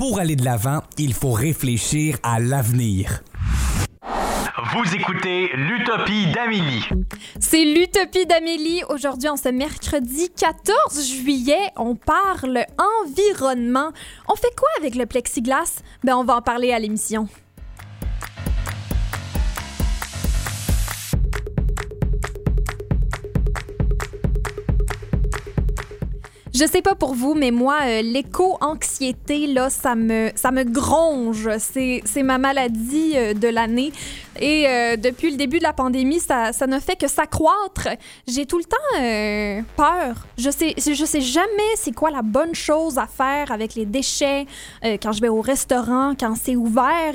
Pour aller de l'avant, il faut réfléchir à l'avenir. Vous écoutez l'Utopie d'Amélie. C'est l'Utopie d'Amélie. Aujourd'hui, en ce mercredi 14 juillet, on parle environnement. On fait quoi avec le plexiglas? Ben, on va en parler à l'émission. Je sais pas pour vous, mais moi, euh, l'éco-anxiété, là, ça me, ça me gronge. C'est, ma maladie euh, de l'année. Et euh, depuis le début de la pandémie, ça, ça ne fait que s'accroître. J'ai tout le temps peur. Je sais, je sais jamais c'est quoi la bonne chose à faire avec les déchets quand je vais au restaurant, quand c'est ouvert.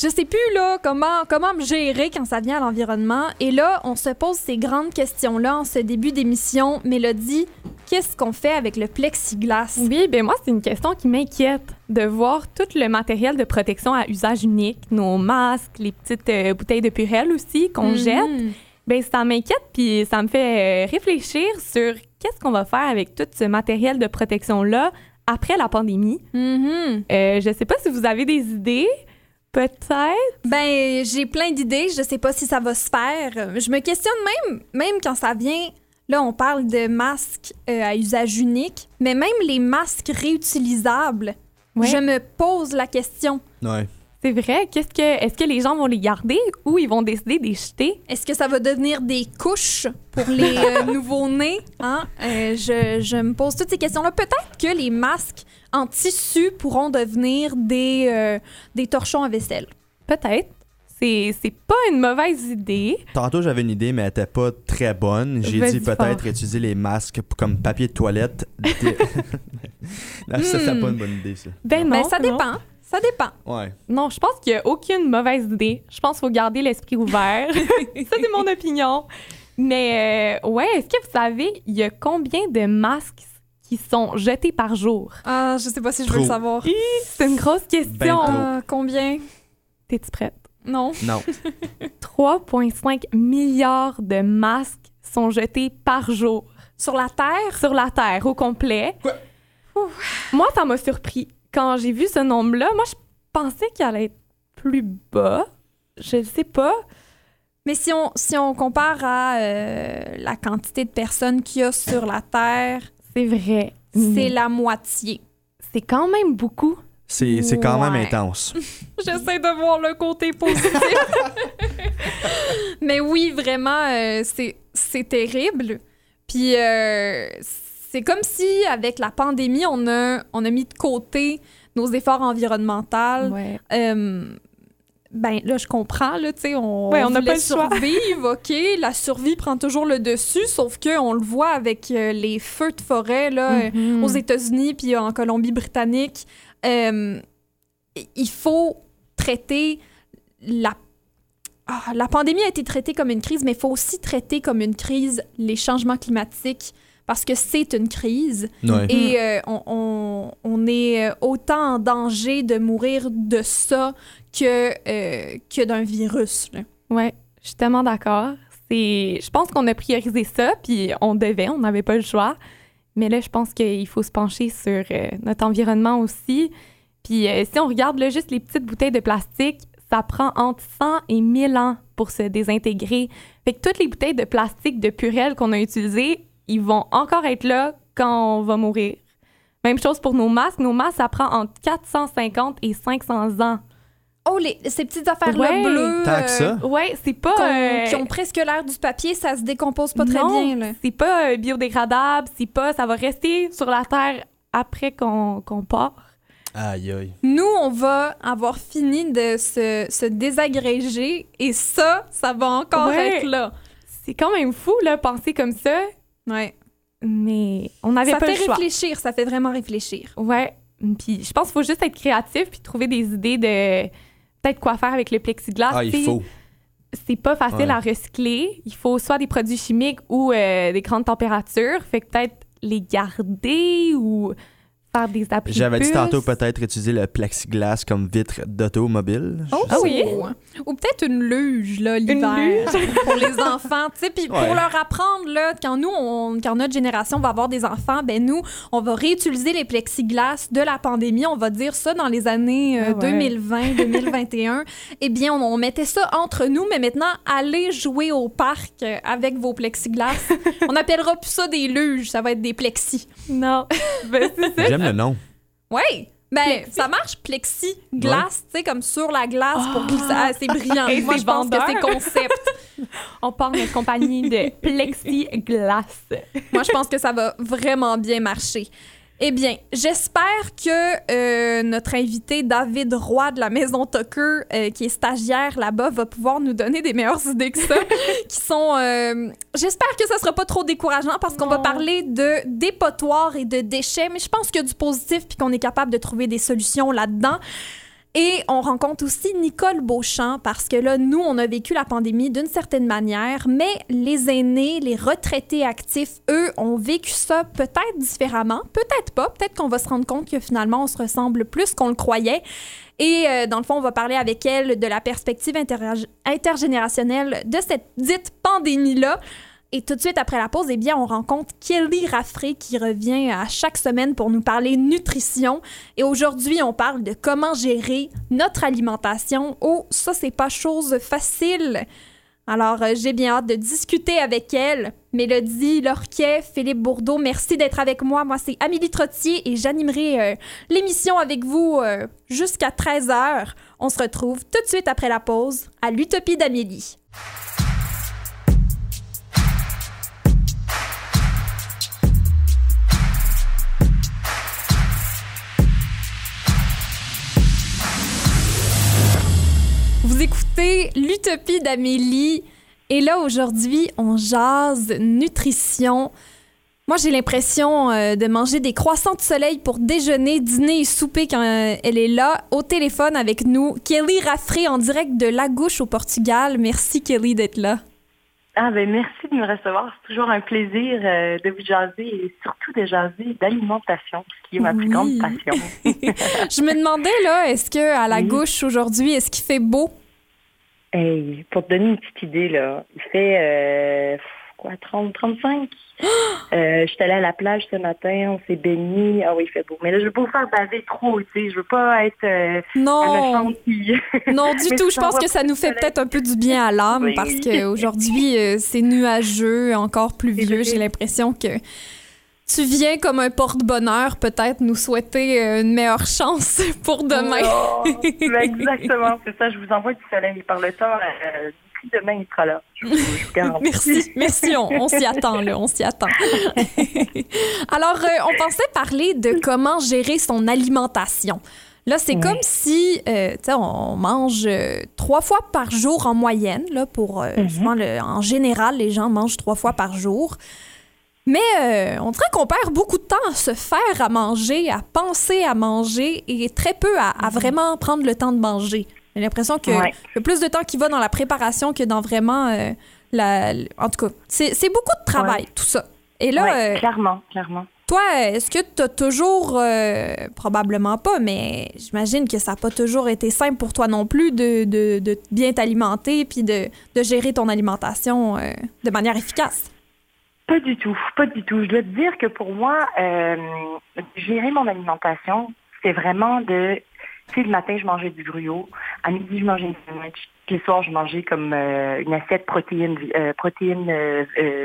Je sais plus là comment comment me gérer quand ça vient à l'environnement et là on se pose ces grandes questions là en ce début d'émission Mélodie qu'est-ce qu'on fait avec le plexiglas? Oui, ben moi, c'est une question qui m'inquiète de voir tout le matériel de protection à usage unique, nos masques, les petites euh, bouteilles de Purell aussi qu'on Mhm. jette. Ben ça m'inquiète puis ça me fait euh, réfléchir sur qu'est-ce qu'on va faire avec tout ce matériel de protection là après la pandémie. Mhm. Euh, je sais pas si vous avez des idées, peut-être? Ben, j'ai plein d'idées. Je sais pas si ça va se faire. Je me questionne même, même quand ça vient. Là, on parle de masques euh, à usage unique, mais même les masques réutilisables, Ouais. je me pose la question. Ouais. C'est vrai? Qu'est-ce que est-ce que les gens vont les garder ou ils vont décider de les jeter? Est-ce que ça va devenir des couches pour les euh, nouveaux-nés? Hein? Euh, je, je me pose toutes ces questions-là. Peut-être que les masques en tissu pourront devenir des, euh, des torchons à vaisselle. Peut-être. C'est c'est pas une mauvaise idée. Tantôt, j'avais une idée, mais elle était pas très bonne. J'ai Vas-y dit peut-être fort. utiliser les masques p- comme papier de toilette. Non, ça, c'est Hmm. pas une bonne idée, ça. Ben non. Ben, ça non. dépend. Ça dépend. Ouais. Non, je pense qu'il n'y a aucune mauvaise idée. Je pense qu'il faut garder l'esprit ouvert. ça, c'est mon opinion. Mais euh, ouais, est-ce que vous savez, il y a combien de masques qui sont jetés par jour? Ah, je sais pas si je veux le savoir. Hi, C'est une grosse question. Ben trop. Ah, combien? T'es-tu prête? Non. Non. 3,5 milliards de masques sont jetés par jour Sur la Terre? sur la Terre au complet. Ouf. Moi, ça m'a surpris. Quand j'ai vu ce nombre-là, moi, je pensais qu'il allait être plus bas. Je ne sais pas. Mais si on, si on compare à euh, la quantité de personnes qu'il y a sur la Terre, C'est vrai. c'est la moitié. c'est quand même beaucoup. C'est c'est quand même intense. J'essaie de voir le côté positif. Mais oui, vraiment, euh, c'est c'est terrible. Puis euh, c'est comme si, avec la pandémie, on a, on a mis de côté nos efforts environnementaux. Ouais. Euh, ben là, je comprends, là, tu sais, on, Ouais, on voulait pas le survivre, OK? La survie prend toujours le dessus, sauf que on le voit avec euh, les feux de forêt, là, euh, Mhm. aux États-Unis puis en Colombie-Britannique. Euh, il faut traiter la... Ah, la pandémie a été traitée comme une crise, mais il faut aussi traiter comme une crise les changements climatiques parce que c'est une crise. Ouais. Et euh, on, on- on est euh, autant en danger de mourir de ça que, euh, que d'un virus. là. Ouais, je suis tellement d'accord. C'est, je pense qu'on a priorisé ça, puis on devait, on n'avait pas le choix. Mais là, je pense qu'il faut se pencher sur euh, notre environnement aussi. Puis euh, si on regarde là, juste les petites bouteilles de plastique, ça prend entre 100 et 1000 ans pour se désintégrer. Fait que toutes les bouteilles de plastique de Purel qu'on a utilisées, ils vont encore être là quand on va mourir. Même chose pour nos masques. Nos masques, ça prend entre 450 et 500 ans. Oh, les, ces petites affaires-là Ouais. bleues Tant que ça? Ouais, c'est pas... qu'on- euh, qui ont presque l'air du papier, ça se décompose pas très Non, bien. Là. C'est pas euh, biodégradable, c'est pas. Ça va rester sur la terre après qu'on qu'on part. Aïe, aïe. Nous, on va avoir fini de se, se désagréger et ça, ça va encore Ouais. être là. C'est quand même fou, là, penser comme ça, Ouais. mais on n'avait Ça pas fait le choix. réfléchir, ça fait vraiment réfléchir. Ouais. Puis je pense qu'il faut juste être créatif puis trouver des idées de peut-être quoi faire avec le plexiglas. Ah, il faut. C'est pas facile Ouais. à recycler. Il faut soit des produits chimiques ou euh, des grandes températures. Fait que peut-être les garder ou faire des applis J'avais dit tantôt peut-être utiliser le plexiglas comme vitre d'automobile. Oh! Ah oui? Ou peut-être une luge, là, l'hiver, pour les enfants, tu sais. Puis Ouais. pour leur apprendre, là, quand nous, on, quand notre génération va avoir des enfants, ben nous, on va réutiliser les plexiglas de la pandémie. On va dire ça dans les années euh, Ah ouais. 2020, 2021. eh bien, on, on mettait ça entre nous, mais maintenant, allez jouer au parc avec vos plexiglas. on appellera plus ça des luges, ça va être des plexis. Non. ben, c'est ça. J'aime le nom. Oui! Ben, Plexi. ça marche plexiglas, tu sais, comme sur la glace pour glisser. Ah, c'est brillant. Et Moi, c'est je pense que c'est concept. On part notre compagnie de plexiglas. Moi, je pense que ça va vraiment bien marcher. Eh bien, j'espère que euh, notre invité David Roy de la Maison Tucker, euh, qui est stagiaire là-bas, va pouvoir nous donner des meilleures idées que ça, qui sont... euh, j'espère que ça sera pas trop décourageant parce qu'on va parler de dépotoirs et de déchets, mais je pense qu'il y a du positif puis qu'on est capable de trouver des solutions là-dedans. Et on rencontre aussi Nicole Beauchamp parce que là, nous, on a vécu la pandémie d'une certaine manière, mais les aînés, les retraités actifs, eux, ont vécu ça peut-être différemment, peut-être pas. Peut-être qu'on va se rendre compte que finalement, on se ressemble plus qu'on le croyait. Et euh, dans le fond, on va parler avec elle de la perspective interg- intergénérationnelle de cette dite pandémie-là. Et tout de suite après la pause, eh bien, on rencontre Kelly Raffray qui revient à chaque semaine pour nous parler nutrition. Et aujourd'hui, on parle de comment gérer notre alimentation. Oh, ça, c'est pas chose facile. Alors, euh, j'ai bien hâte de discuter avec elle. Mélodie Lorquet, Philippe Bourdeau, merci d'être avec moi. Moi, c'est Amélie Trottier et j'animerai euh, l'émission avec vous euh, jusqu'à 13h. On se retrouve tout de suite après la pause à l'Utopie d'Amélie. Vous écoutez l'Utopie d'Amélie. Et là, aujourd'hui, on jase nutrition. Moi, j'ai l'impression euh, de manger des croissants de soleil pour déjeuner, dîner et souper quand euh, elle est là, au téléphone avec nous. Kelly Raffray, en direct de Lagouche, au Portugal. Merci, Kelly, d'être là. Ah ben merci de me recevoir. C'est toujours un plaisir euh, de vous jaser et surtout de jaser d'alimentation, ce qui est ma plus grande passion. Je me demandais, là, est-ce que à la Oui. gauche aujourd'hui, est-ce qu'il fait beau? Hey, pour te donner une petite idée, là, il fait euh, quoi, 30, 35? Euh, je suis allée à la plage ce matin, on s'est baigné. Ah oui, il fait beau. Mais là, je veux pas vous faire baver trop, tu sais. Je veux pas être euh, Non, qui... non, du tout. Je pense que ça nous fait peut-être un peu du bien à l'âme Oui. parce qu'aujourd'hui, euh, c'est nuageux, encore pluvieux. J'ai l'impression que tu viens comme un porte-bonheur, peut-être nous souhaiter euh, une meilleure chance pour demain. Oh, ben exactement, c'est ça. Je vous envoie du soleil par le temps. Euh, demain, il sera là. Je vous, je vous garantis. Merci, merci, on, on s'y attend, là, on s'y attend. Alors, euh, on pensait parler de comment gérer son alimentation. Là, c'est comme si, euh, tu sais, on mange euh, trois fois par jour en moyenne, là, pour, euh, Mhm. souvent, le- en général, les gens mangent trois fois par jour. Mais euh, on dirait qu'on perd beaucoup de temps à se faire à manger, à penser à manger et très peu à, à vraiment prendre le temps de manger. J'ai l'impression que Ouais. a plus de temps qui va dans la préparation que dans vraiment euh, la. En tout cas, c'est beaucoup de travail, tout ça. Et là, Ouais, euh, clairement, clairement. toi, est-ce que tu as toujours, euh, probablement pas, mais j'imagine que ça n'a pas toujours été simple pour toi non plus de, de, de bien t'alimenter puis de, de gérer ton alimentation euh, de manière efficace. Pas du tout, pas du tout. Je dois te dire que pour moi, euh, gérer mon alimentation, c'est vraiment de... Tu sais, le matin, je mangeais du gruau. À midi, je mangeais une sandwich. Puis le soir, je mangeais comme euh, une assiette protéines, euh, protéines euh,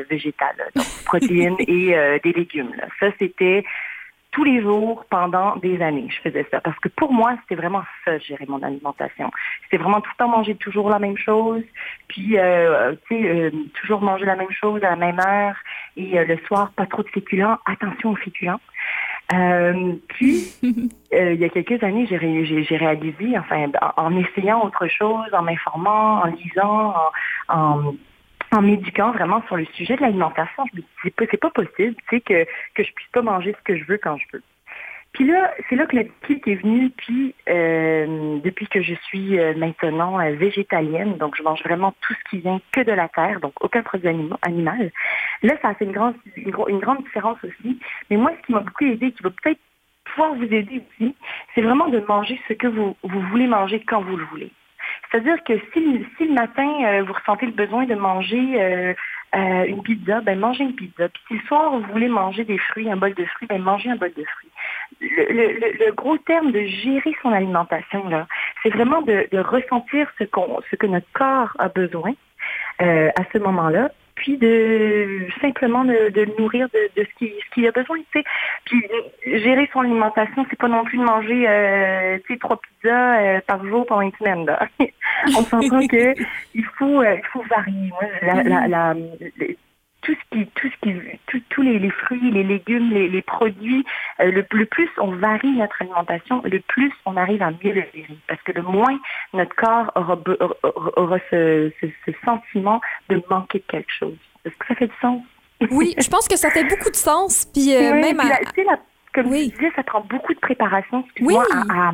végétales. là. Donc, protéines et des légumes. là. Ça, c'était tous les jours pendant des années. Je faisais ça. Parce que pour moi, c'était vraiment ça, gérer mon alimentation. C'était vraiment tout le temps manger toujours la même chose. Puis, euh, tu sais, euh, toujours manger la même chose à la même heure. Et euh, le soir, pas trop de féculents. Attention aux féculents. Euh, puis, euh, il y a quelques années, j'ai ré- j'ai- j'ai réalisé, enfin, en, en essayant autre chose, en m'informant, en lisant, en, en, en m'éduquant vraiment sur le sujet de l'alimentation, je me dis, c'est pas, c'est pas possible, tu sais, que, que je puisse pas manger ce que je veux quand je veux. Puis là, c'est là que le déclic est venu, puis euh, depuis que je suis euh, maintenant euh, végétalienne, donc je mange vraiment tout ce qui vient que de la terre, donc aucun produit anima- animal. Là, ça a fait une grande, une, grande différence aussi. Mais moi, ce qui m'a beaucoup aidé, qui va peut-être pouvoir vous aider aussi, c'est vraiment de manger ce que vous, vous voulez manger quand vous le voulez. C'est-à-dire que si, si, le matin, euh, vous ressentez le besoin de manger euh, une pizza, ben mangez une pizza. Puis si le soir, vous voulez manger des fruits, un bol de fruits, ben mangez un bol de fruits. Le, le, le gros terme de gérer son alimentation, là, c'est vraiment de, de, ressentir ce, qu'on, ce que notre corps a besoin à ce moment-là, puis de simplement de, de le nourrir de, de ce qu'il ce qu'il a besoin. Tu sais. Puis gérer son alimentation, c'est pas non plus de manger euh, tu sais, trois pizzas euh, par jour pendant une semaine. Là. On s'entend que il faut euh, il faut varier. La, la, tout ce qui, tout ce qui, tous les, les, fruits, les légumes, les, les produits, euh, le, le, plus on varie notre alimentation, le plus on arrive à mieux le gérer. Parce que le moins notre corps aura, aura ce, ce, ce, sentiment de manquer de quelque chose. Est-ce que ça fait du sens? Oui, je pense que ça fait beaucoup de sens. Puis euh, oui, même puis à... la, comme oui. tu disais, ça prend beaucoup de préparation, oui. à, à,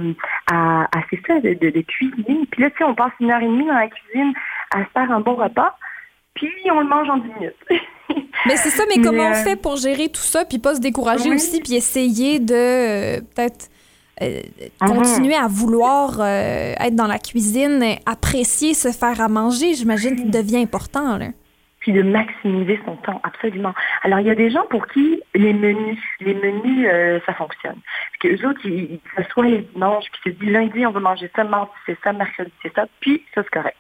à, à c'est ça, de, de, de cuisiner. Puis là, tu sais, on passe une heure et demie dans la cuisine à se faire un bon repas, puis on le mange en 10 minutes. Mais c'est ça, mais, mais comment euh... on fait pour gérer tout ça, puis pas se décourager Oui. aussi, puis essayer de euh, peut-être euh, continuer à vouloir euh, être dans la cuisine, apprécier se faire à manger, j'imagine devient important. Là. Puis de maximiser son temps, absolument. Alors, il y a des gens pour qui les menus, les menus, euh, ça fonctionne. Parce que eux autres, ils, ils s'assoient les dimanches, puis se disent lundi, on va manger ça, mardi, c'est ça, mercredi, c'est ça, puis ça, c'est correct.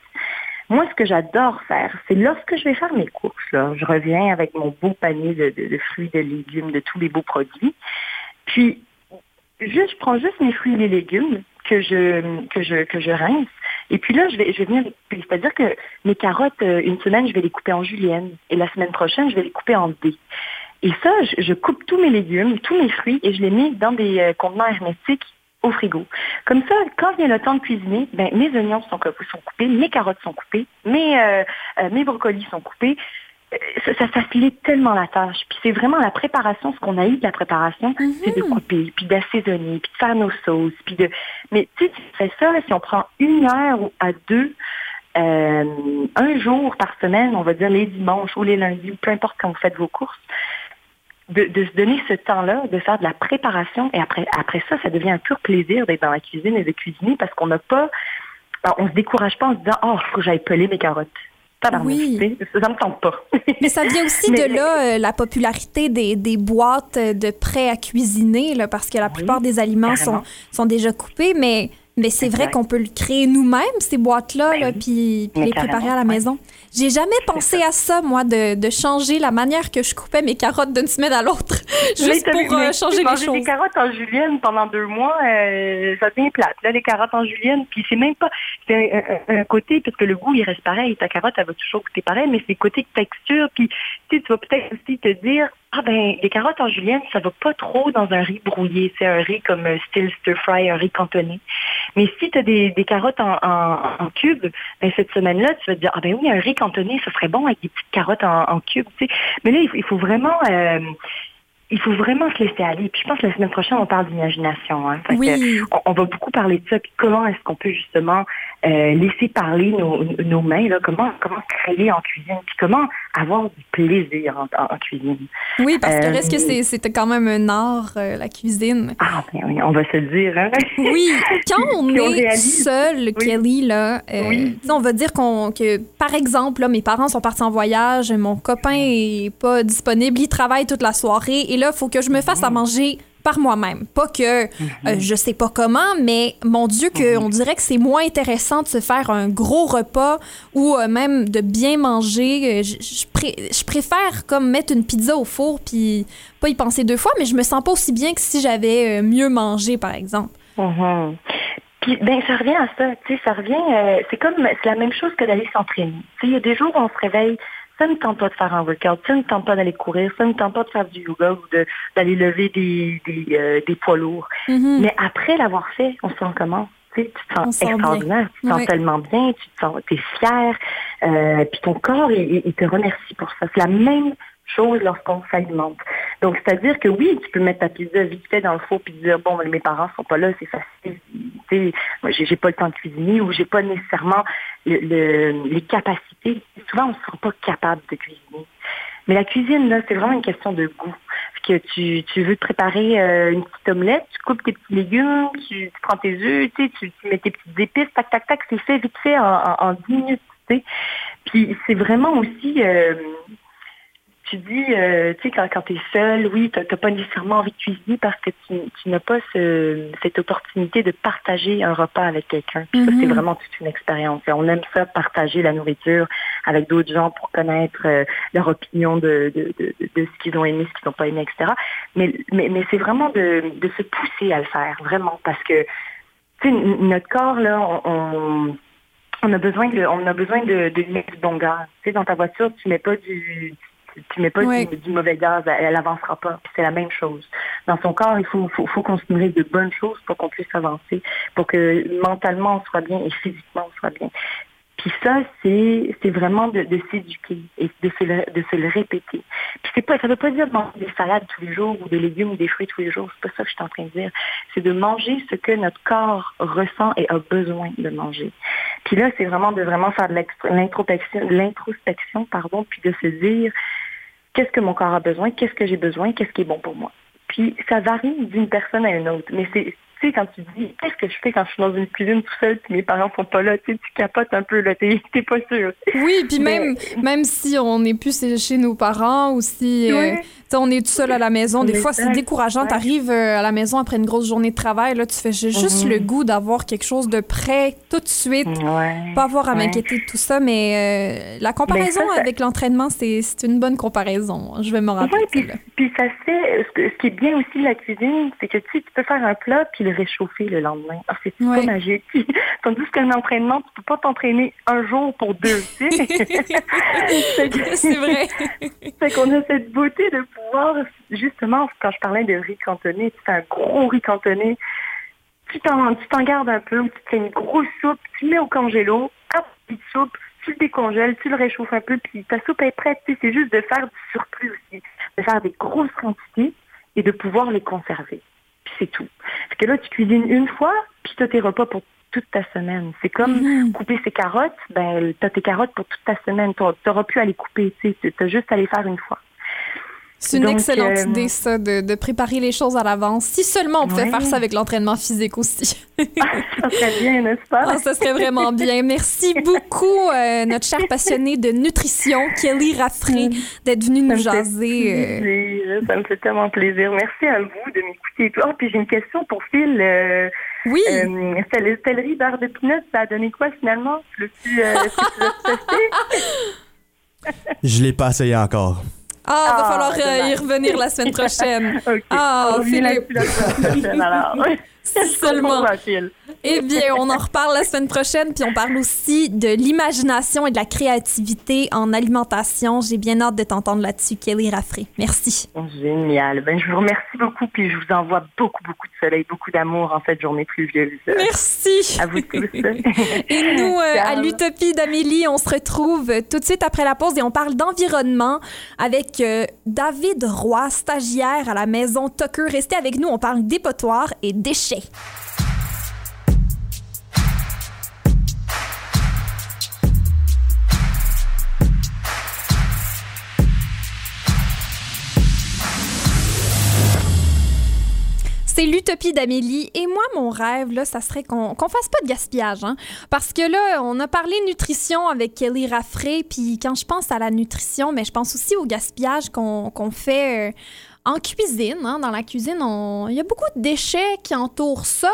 Moi, ce que j'adore faire, c'est lorsque je vais faire mes courses, là, je reviens avec mon beau panier de, de, fruits, de légumes, de tous les beaux produits. Puis, je prends juste mes fruits et les légumes que je, que je, que je rince. Et puis là, je vais, je vais venir, c'est-à-dire que mes carottes, une semaine, je vais les couper en julienne. Et la semaine prochaine, je vais les couper en dés. Et ça, je, je coupe tous mes légumes, tous mes fruits, et je les mets dans des euh, contenants hermétiques au frigo. Comme ça, quand vient le temps de cuisiner, ben, mes oignons sont, sont coupés, mes carottes sont coupées, mes, euh, euh, mes brocolis sont coupés. Ça, ça facilite tellement la tâche. Puis c'est vraiment la préparation, ce qu'on a eu de la préparation, mm -hmm. c'est de couper, puis d'assaisonner, puis de faire nos sauces, puis de. Mais tu sais, tu fais ça, si on prend une heure à deux, euh, un jour par semaine, on va dire les dimanches ou les lundis, peu importe quand vous faites vos courses, de, de, se donner ce temps-là, de faire de la préparation, et après, après ça, ça devient un pur plaisir d'être dans la cuisine et de cuisiner parce qu'on n'a pas, on se décourage pas en se disant, oh, il faut que j'aille peler mes carottes. Oui. Ça me tente pas. Mais ça vient aussi mais, de là, euh, la popularité des, des, boîtes de prêts à cuisiner, là, parce que la plupart oui, des aliments sont, sont déjà coupés, mais mais c'est vrai qu'on peut le créer nous-mêmes, ces boîtes-là, ben, là, puis, puis les préparer à la maison. J'ai jamais pensé à ça, moi, de, de, changer la manière que je coupais mes carottes d'une semaine à l'autre, juste mais pour euh, changer les choses. des carottes en julienne pendant deux mois, euh, ça devient plate. Là, les carottes en julienne, puis c'est même pas... C'est un, un, un, côté, parce que le goût, il reste pareil. Ta carotte, elle va toujours goûter pareil, mais c'est le côté texture, puis tu vas peut-être aussi te dire, ah ben, les carottes en julienne, ça va pas trop dans un riz brouillé. C'est un riz comme style stir fry, un riz cantonné. Mais si tu as des, des carottes en, en, en cubes, ben cette semaine-là, tu vas te dire, ah ben oui, un riz cantonné, ça serait bon avec des petites carottes en, en. Tu sais. Mais là, il faut, il faut vraiment... Euh, il faut vraiment se laisser aller. Puis je pense que la semaine prochaine, on parle d'imagination. Hein. Oui. On, on, va beaucoup parler de ça. Puis comment est-ce qu'on peut justement euh, laisser parler nos, nos mains, là, comment, comment créer en cuisine, puis comment avoir du plaisir en, en, en cuisine? Oui, parce que euh, reste que c'est quand même un art, euh, la cuisine. Ah, ben oui, on va se le dire. Hein? Oui, quand on est seul, oui. Kelly, là, oui. on va dire qu'on que, par exemple, là, mes parents sont partis en voyage, mon copain est pas disponible, il travaille toute la soirée, et là, il faut que je me fasse à manger par moi-même. Pas que mm -hmm. euh, je sais pas comment, mais mon Dieu, que mm -hmm. on dirait que c'est moins intéressant de se faire un gros repas ou euh, même de bien manger. Je, je, pré je, préfère comme mettre une pizza au four puis pas y penser deux fois, mais je me sens pas aussi bien que si j'avais euh, mieux mangé, par exemple. Mm -hmm. Puis, ben, ça revient à ça, tu sais, ça revient, euh, c'est comme, c'est la même chose que d'aller s'entraîner. Tu sais, il y a des jours où on se réveille, ça ne tente pas de faire un workout, ça ne tente pas d'aller courir, ça ne tente pas de faire du yoga ou d'aller lever des, des, euh, des poids lourds. Mm -hmm. Mais après l'avoir fait, on se sent comment? Tu, sais, tu te sens extraordinaire, tu te sens oui. tellement bien, tu te sens, es fier, euh, puis ton corps, il, il, te remercie pour ça. C'est la même lorsqu'on s'alimente. Donc, c'est-à-dire que oui, tu peux mettre ta pizza vite fait dans le four puis dire, bon, mes parents sont pas là, c'est facile. Moi, j'ai pas le temps de cuisiner ou j'ai pas nécessairement le, le, les capacités. Souvent, on se sent pas capable de cuisiner. Mais la cuisine, là, c'est vraiment une question de goût. que tu, tu veux te préparer euh, une petite omelette, tu coupes tes petits légumes, tu, prends tes œufs, tu, tu, mets tes petites épices, tac, tac, tac, c'est fait vite fait en, en, en 10 minutes. Puis c'est vraiment aussi, euh, tu dis, euh, tu sais, quand, quand tu es seul, oui, tu n'as pas nécessairement envie de cuisiner parce que tu, tu n'as pas ce, cette opportunité de partager un repas avec quelqu'un. Ça, c'est Mhm. vraiment toute une expérience. On aime ça, partager la nourriture avec d'autres gens pour connaître euh, leur opinion de, de, de, ce qu'ils ont aimé, ce qu'ils n'ont pas aimé, etc. Mais, mais, mais c'est vraiment de, de se pousser à le faire, vraiment, parce que tu sais, n- notre corps, là, on, on- on a besoin de, on a besoin de, mettre du bon gaz. Tu sais, dans ta voiture, tu mets pas du, tu, mets pas du, du mauvais gaz, elle, elle avancera pas. Puis c'est la même chose. Dans son corps, il faut, faut, faut qu'on se nourrisse de bonnes choses pour qu'on puisse avancer, pour que mentalement on soit bien et physiquement on soit bien. Puis ça, c'est c'est vraiment de, de s'éduquer et de se, le, de se le répéter. Puis c'est pas, ça veut pas dire de manger des salades tous les jours ou des légumes ou des fruits tous les jours. C'est pas ça que je suis en train de dire. C'est de manger ce que notre corps ressent et a besoin de manger. Puis là, c'est vraiment de vraiment faire de l'introspection, l'introspection, pardon, puis de se dire qu'est-ce que mon corps a besoin, qu'est-ce que j'ai besoin, qu'est-ce qui est bon pour moi. Puis ça varie d'une personne à une autre. Mais c'est, tu sais, quand tu dis qu'est-ce que je fais quand je suis dans une cuisine tout seul, puis mes parents sont pas là, tu tu capotes un peu là, t'es, pas sûr. Oui, puis Mais- même, même si on n'est plus chez nos parents ou si euh, Ouais. tu on est tout seul à la maison, des Mais fois c'est décourageant. ouais. T'arrives euh, à la maison après une grosse journée de travail, là, tu fais j'ai juste Mhm. le goût d'avoir quelque chose de prêt tout de suite. Ouais. Pas avoir à Ouais. m'inquiéter de tout ça, mais euh, la comparaison ça, ça- avec l'entraînement, c'est c'est une bonne comparaison. Je vais me rappeler puis, ça fait, ce, qui est bien aussi de la cuisine, c'est que tu, tu peux faire un plat puis réchauffer le lendemain. Ah, c'est Ouais. pas magique. Tandis qu'un entraînement, tu peux pas t'entraîner un jour pour deux, tu sais. C'est vrai. Fait qu'on a cette beauté de pouvoir, justement, quand je parlais de riz cantonné, tu fais un gros riz cantonné, tu t'en, tu t'en gardes un peu, ou tu fais une grosse soupe, tu le mets au congélo, hop, petite soupe, tu le décongèles, tu le réchauffes un peu, puis ta soupe est prête. C'est juste de faire du surplus aussi, de faire des grosses quantités et de pouvoir les conserver. Puis c'est tout. Parce que là, tu cuisines une fois, puis tu as tes repas pour toute ta semaine. C'est comme Mhm. couper ses carottes, ben t'as tes carottes pour toute ta semaine. T'auras t'auras plus à les couper, tu t'as juste à les faire une fois. C'est une Donc, excellente euh, idée, ça, de, de préparer les choses à l'avance. Si seulement on pouvait faire ça avec l'entraînement physique aussi. ça serait bien, n'est-ce pas? Ah, ça serait vraiment bien. Merci beaucoup, euh, notre chère passionnée de nutrition, Kelly Raffray, d'être venue nous Mm. Ça jaser. euh. plaisir, Ça me fait tellement plaisir. Merci à vous de m'écouter. Ah, puis j'ai une question pour Phil. Euh, Oui, euh, céleri, beurre de pinot, ça a donné quoi finalement? L'as-tu, euh, est-ce que tu l'as testé? Je l'ai pas essayé encore. Ah, va ah, falloir euh, y revenir la semaine prochaine. Ah, Philippe. là-dessus la semaine prochaine, alors. Si seulement. Eh bien, on en reparle la semaine prochaine, puis on parle aussi de l'imagination et de la créativité en alimentation. J'ai bien hâte de t'entendre là-dessus, Kelly Raffray. Merci. Génial. Ben, je vous remercie beaucoup, puis je vous envoie beaucoup, beaucoup de soleil, beaucoup d'amour en cette journée pluvieuse. Merci. À vous tous. Et nous, euh, à l'Utopie d'Amélie, on se retrouve tout de suite après la pause et on parle d'environnement avec euh, David Roy, stagiaire à la maison Tucker. Restez avec nous, on parle dépotoirs et déchets. C'est l'utopie d'Amélie. Et moi, mon rêve, là, ça serait qu'on qu'on fasse pas de gaspillage. Hein? Parce que là, on a parlé nutrition avec Kelly Raffray. Puis quand je pense à la nutrition, mais je pense aussi au gaspillage qu'on qu'on fait euh, en cuisine. hein. Dans la cuisine, on- il y a beaucoup de déchets qui entourent ça.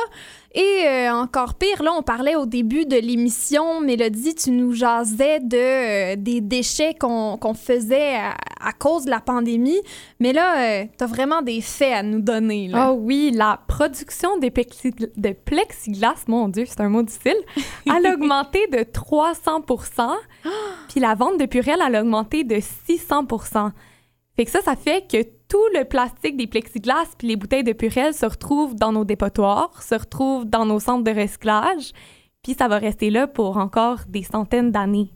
Et euh, encore pire, là, on parlait au début de l'émission, Mélodie, tu nous jasais de, euh, des déchets qu'on qu'on faisait à, à cause de la pandémie. Mais là, tu as vraiment des faits à nous donner. Là. Ah oui, la production des plexi- de plexiglas, mon Dieu, c'est un mot difficile, elle a augmenté de 300 puis la vente de purelles, elle a augmenté de 600% Fait que ça, ça fait que tout le plastique des plexiglas puis les bouteilles de purelles se retrouvent dans nos dépotoirs, se retrouvent dans nos centres de recyclage, puis ça va rester là pour encore des centaines d'années.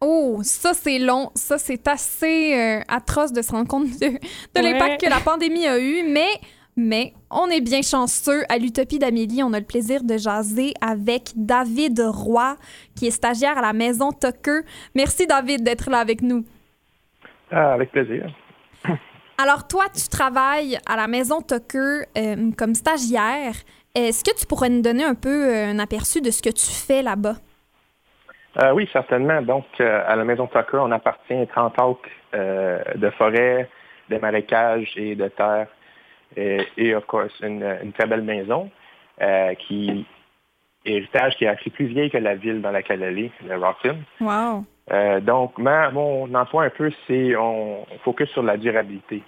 Oh, ça c'est long, ça c'est assez euh, atroce de se rendre compte de, de Ouais. l'impact que la pandémie a eu, mais mais on est bien chanceux. À l'Utopie d'Amélie, on a le plaisir de jaser avec David Roy, qui est stagiaire à la maison Tucker. Merci David d'être là avec nous. Ah, avec plaisir. Alors, toi, tu travailles à la Maison Tucker euh, comme stagiaire. Est-ce que tu pourrais nous donner un peu euh, un aperçu de ce que tu fais là-bas? Euh, oui, certainement. Donc, euh, à la Maison Tucker, on appartient à 30 acres euh, de forêt, de marécages et de terre. Et, et of course, une, une très belle maison qui héritage qui est assez plus vieille que la ville dans laquelle elle est, le Rockton. Wow. Euh, donc, ma- mon emploi un peu, c'est on, on focus sur la durabilité.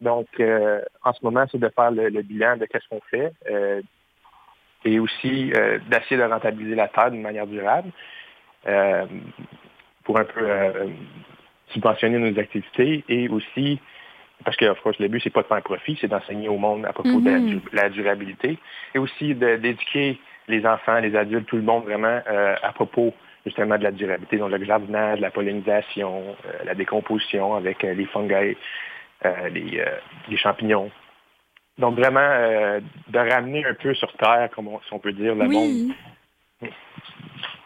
Donc, euh, en ce moment, c'est de faire le, le bilan de qu'est-ce qu'on fait euh, et aussi d'essayer de rentabiliser la terre d'une manière durable pour un peu subventionner nos activités et aussi parce que, of course, le but, c'est pas de faire un profit, c'est d'enseigner au monde à propos de la, Mhm. la durabilité et aussi d'éduquer les enfants, les adultes, tout le monde vraiment à propos justement de la durabilité, donc le jardinage, la pollinisation, euh, la décomposition avec euh, les fungi, euh, les, les champignons. Donc vraiment de ramener un peu sur Terre, comme on, si on peut dire, le monde. oui.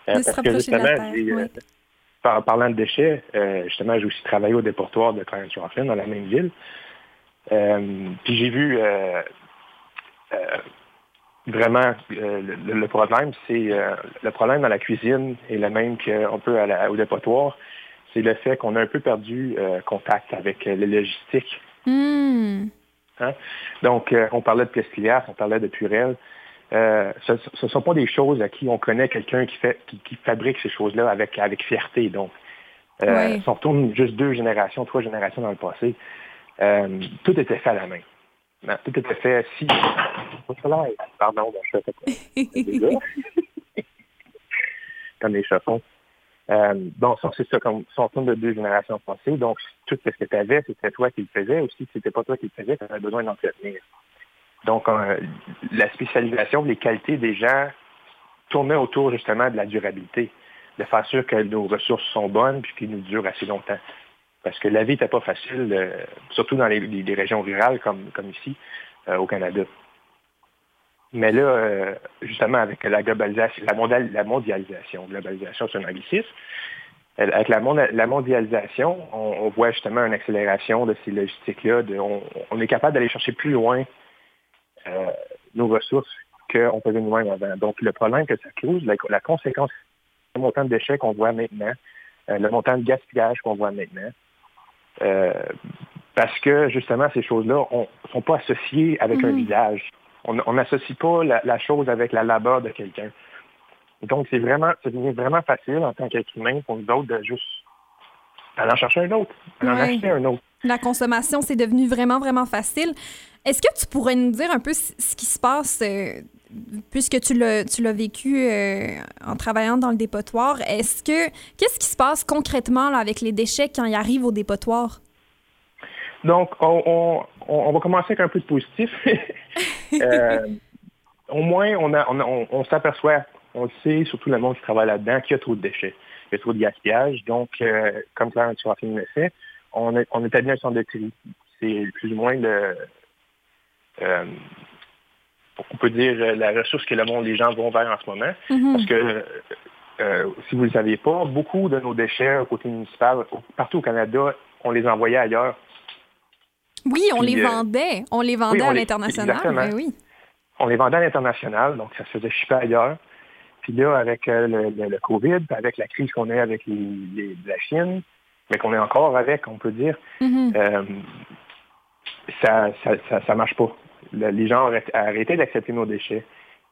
De se parce que justement, Terre, j'ai, oui. par- parlant de déchets, justement, j'ai aussi travaillé au déportoir de Clarence Johnson dans la même ville. Puis j'ai vu vraiment euh, le, le problème, c'est euh, le problème dans la cuisine est le même qu'on peut à la- au dépotoir. C'est le fait qu'on a un peu perdu euh, contact avec les logistiques. Hmm. Donc, euh, on parlait de plexiglas, on parlait de purel. Euh, ce ne sont pas des choses à qui on connaît quelqu'un qui fait qui, qui fabrique ces choses-là avec, avec fierté. Donc, si on retourne juste deux générations, trois générations dans le passé, tout était fait à la main. Non, tout était fait si. Pardon, je fais ça. Comme les chauffons. Euh, bon, ça, c'est ça, comme si on retourne de deux générations passées. Donc, tout ce que tu avais, c'était toi qui le faisais. Aussi, si c'était pas toi qui le faisais, tu avais besoin d'entretenir. Donc, euh, la spécialisation, les qualités des gens tournaient autour justement de la durabilité, de faire sûr que nos ressources sont bonnes puis qu'ils nous durent assez longtemps. Parce que la vie n'était pas facile, euh, surtout dans les, les- régions rurales comme, comme ici, euh, au Canada. Mais là, euh, justement, avec la globalisation, la, mondial- la mondialisation, globalisation, c'est un anglicisme, Euh, avec la, mondialisation, on, on voit justement une accélération de ces logistiques-là. On, on est capable d'aller chercher plus loin euh, nos ressources qu'on faisait nous-mêmes avant. Donc, le problème que ça cause, la, la conséquence, le montant de déchets qu'on voit maintenant, euh, le montant de gaspillage qu'on voit maintenant, euh, parce que justement, ces choses-là ne sont pas associées avec un Mhm. visage. On n'associe pas la, la chose avec la labeur de quelqu'un. Donc, c'est vraiment, c'est devenu vraiment facile en tant qu'être humain pour nous autres de juste aller en chercher un autre, aller en Ouais. acheter un autre. La consommation, c'est devenu vraiment, vraiment facile. Est-ce que tu pourrais nous dire un peu ce qui se passe, euh, puisque tu l'as, tu l'as vécu euh, en travaillant dans le dépotoir? Est-ce que, qu'est-ce qui se passe concrètement là, avec les déchets quand ils arrivent au dépotoir? Donc, on, on, va commencer avec un peu de positif. Euh, au moins, on, a, on, on- s'aperçoit, on le sait, surtout le monde qui travaille là-dedans, qu'il y a trop de déchets, qu'il y a trop de gaspillage. Donc, euh, comme Clarence Surafine le fait, on, a- on établit un centre de tri. C'est plus ou moins le... euh, on peut dire euh, la ressource que le monde, les gens vont vers en ce moment. Mhm. Parce que, euh, si vous ne le saviez pas, beaucoup de nos déchets au côté municipal, partout au Canada, on les envoyait ailleurs. Oui, on Puis, les euh, vendait. On les vendait oui, on à l'international. ben oui. On les vendait à l'international, donc ça se faisait shipper ailleurs. Puis là, avec euh, le, le- le COVID, avec la crise qu'on a avec les, les- la Chine, mais qu'on est encore avec, on peut dire, Mhm. euh, ça, ça, ça, ça marche pas. Le- les gens ont arrêté, d'accepter nos déchets.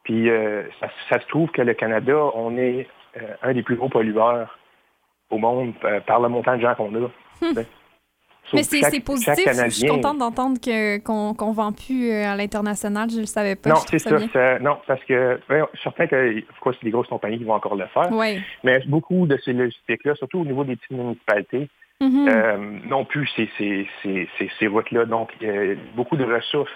Puis euh, ça, ça se trouve que le Canada, on est euh, un des plus gros pollueurs au monde euh, par le montant de gens qu'on a. Ben, Mais c'est, positif. Je suis contente d'entendre qu'on, qu'on vend plus à l'international. Je ne le savais pas. Non, c'est ça. non, parce que suis certain que c'est des grosses compagnies qui vont encore le faire. Oui. Mais beaucoup de ces logistiques-là, surtout au niveau des petites municipalités, Mhm. euh, non plus ces, ces, ces, ces, ces routes-là. Donc, euh, beaucoup de ressources,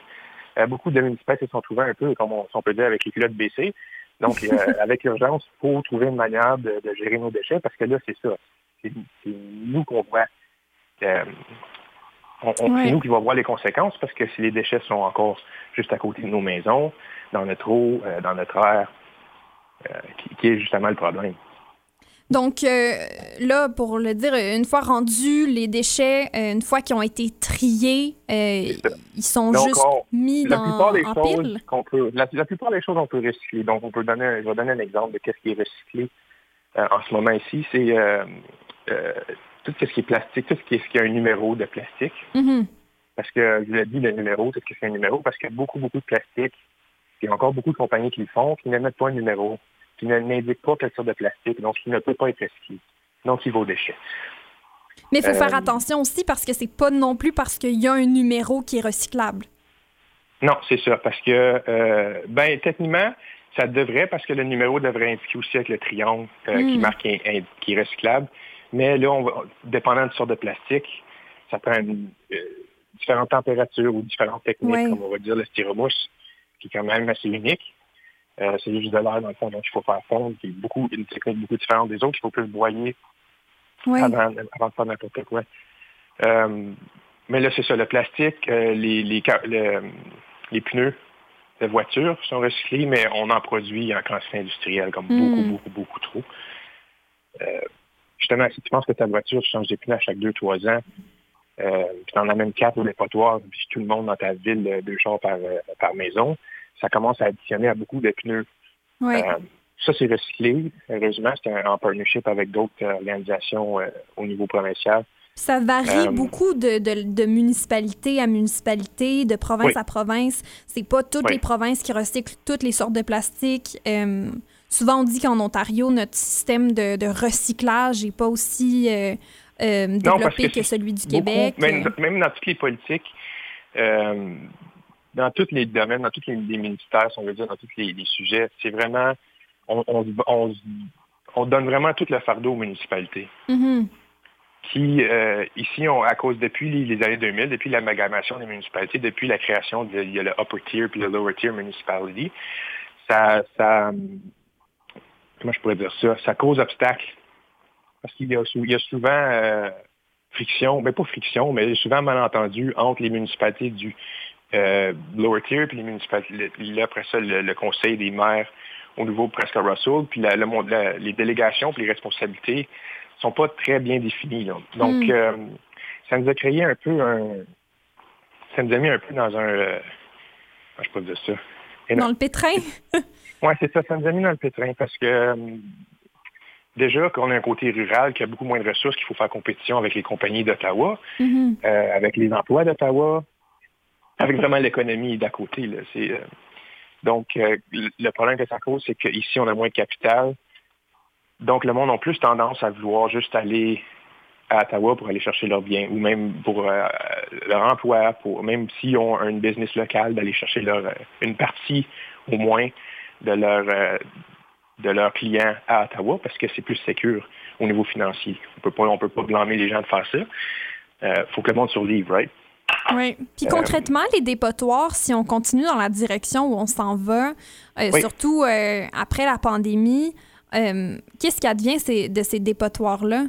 beaucoup de municipalités se sont trouvées un peu, comme on, si on peut dire, avec les culottes baissées. Donc, euh, avec l'urgence, il faut trouver une manière de, de gérer nos déchets parce que là, c'est ça. C'est nous qu'on voit. euh, on- on- Ouais. C'est nous qui va voir les conséquences parce que si les déchets sont encore juste à côté de nos maisons, dans notre eau, euh, dans notre air, euh, qui, qui est justement le problème. Donc euh, là, pour le dire, une fois rendus les déchets, euh, une fois qu'ils ont été triés, euh, ils sont Donc, juste on- mis La dans, plupart des en choses pile? qu'on peut, la, la plupart des choses on peut recycler. Donc, on peut donner, un- je vais donner un exemple de qu'est-ce qui est recyclé euh, en ce moment ici. C'est tout ce qui est plastique, tout ce qui, est, ce qui a un numéro de plastique. Parce que je vous l'ai dit, le numéro, c'est ce que c'est un numéro, parce qu'il y a beaucoup, beaucoup de plastique. Il y a encore beaucoup de compagnies qui le font, qui ne mettent pas un numéro, qui n'indiquent pas quelle sorte de plastique, donc qui ne peut pas être recyclé. Donc, il va au déchet. Mais il faut Euh, faire attention aussi parce que c'est pas non plus parce qu'il y a un numéro qui est recyclable. Non, c'est ça, parce que, euh, ben, techniquement, ça devrait, parce que le numéro devrait indiquer aussi avec le triangle euh, qui Mm. marque qui est recyclable. Mais là, on va, dépendant du sort de plastique, ça prend une, euh, différentes températures ou différentes techniques, comme on va dire le styromousse, qui est quand même assez unique. Euh, c'est juste de l'air, dans le fond, donc il faut faire fondre, qui est beaucoup, une technique beaucoup différente des autres. Il faut plus le broyer Oui. avant, avant de faire n'importe quoi. Euh, mais là, c'est ça, le plastique, euh, les, les, le- les pneus de voiture sont recyclés, mais on en produit en quantité industrielle, comme Mm. beaucoup, beaucoup, beaucoup trop. Justement, si tu penses que ta voiture, tu changes des pneus à chaque deux, trois ans, puis tu en amènes quatre au dépotoir, puis tout le monde dans ta ville, deux chars par, par maison, ça commence à additionner à beaucoup de pneus. Oui. Euh, ça, c'est recyclé. Heureusement, c'est en partnership avec d'autres euh, organisations euh, au niveau provincial. Ça varie euh, beaucoup de, de- de municipalité à municipalité, de province Oui. à province. C'est pas toutes Oui. les provinces qui recyclent toutes les sortes de plastique. Euh, souvent, on dit qu'en Ontario, notre système de, de recyclage n'est pas aussi Non, parce développé que celui du Beaucoup, Québec. même, même dans toutes les politiques, dans tous les domaines, dans tous les, les ministères, si on veut dire, dans tous les, les sujets, c'est vraiment, on, on, on- on donne vraiment tout le fardeau aux municipalités. mhm. qui, euh, ici, à cause depuis les, années 2000, depuis l'amalgamation des municipalités, depuis la création de il y a le upper tier puis le lower tier municipality, ça, ça, comment je pourrais dire ça, ça cause obstacle. Parce qu'il y a souvent euh, friction, mais pas friction, mais souvent malentendu entre les municipalités du euh, lower tier puis les municipalités, après ça, le, le conseil des maires au niveau presque Russell, puis la- le monde- la- les délégations puis les responsabilités sont pas très bien définis. là. Donc, Mm. euh, ça nous a créé un peu un... Ça nous a mis un peu dans un... euh, je peux dire ça? Et. Dans le pétrin? Oui, c'est ça, ça nous a mis dans le pétrin parce que euh, déjà qu'on a un côté rural qui a beaucoup moins de ressources, qu'il faut faire compétition avec les compagnies d'Ottawa, Mhm. euh, avec les emplois d'Ottawa, avec vraiment l'économie d'à côté. Euh, donc, euh, le problème que ça cause, c'est qu'ici, on a moins de capital. Donc, le monde a plus tendance à vouloir juste aller à Ottawa pour aller chercher leurs biens, ou même pour euh, leur emploi, même s'ils ont une business locale, d'aller chercher leur, une partie au moins de leur leurs clients à Ottawa parce que c'est plus sécure au niveau financier. On peut pas on peut pas blâmer les gens de faire ça. Euh, faut que le monde survive, right? Oui. Puis Euh, concrètement, les dépotoirs, si on continue dans la direction où on s'en va, euh, Oui. surtout euh, après la pandémie, qu'est-ce qui advient ces- de ces dépotoirs-là?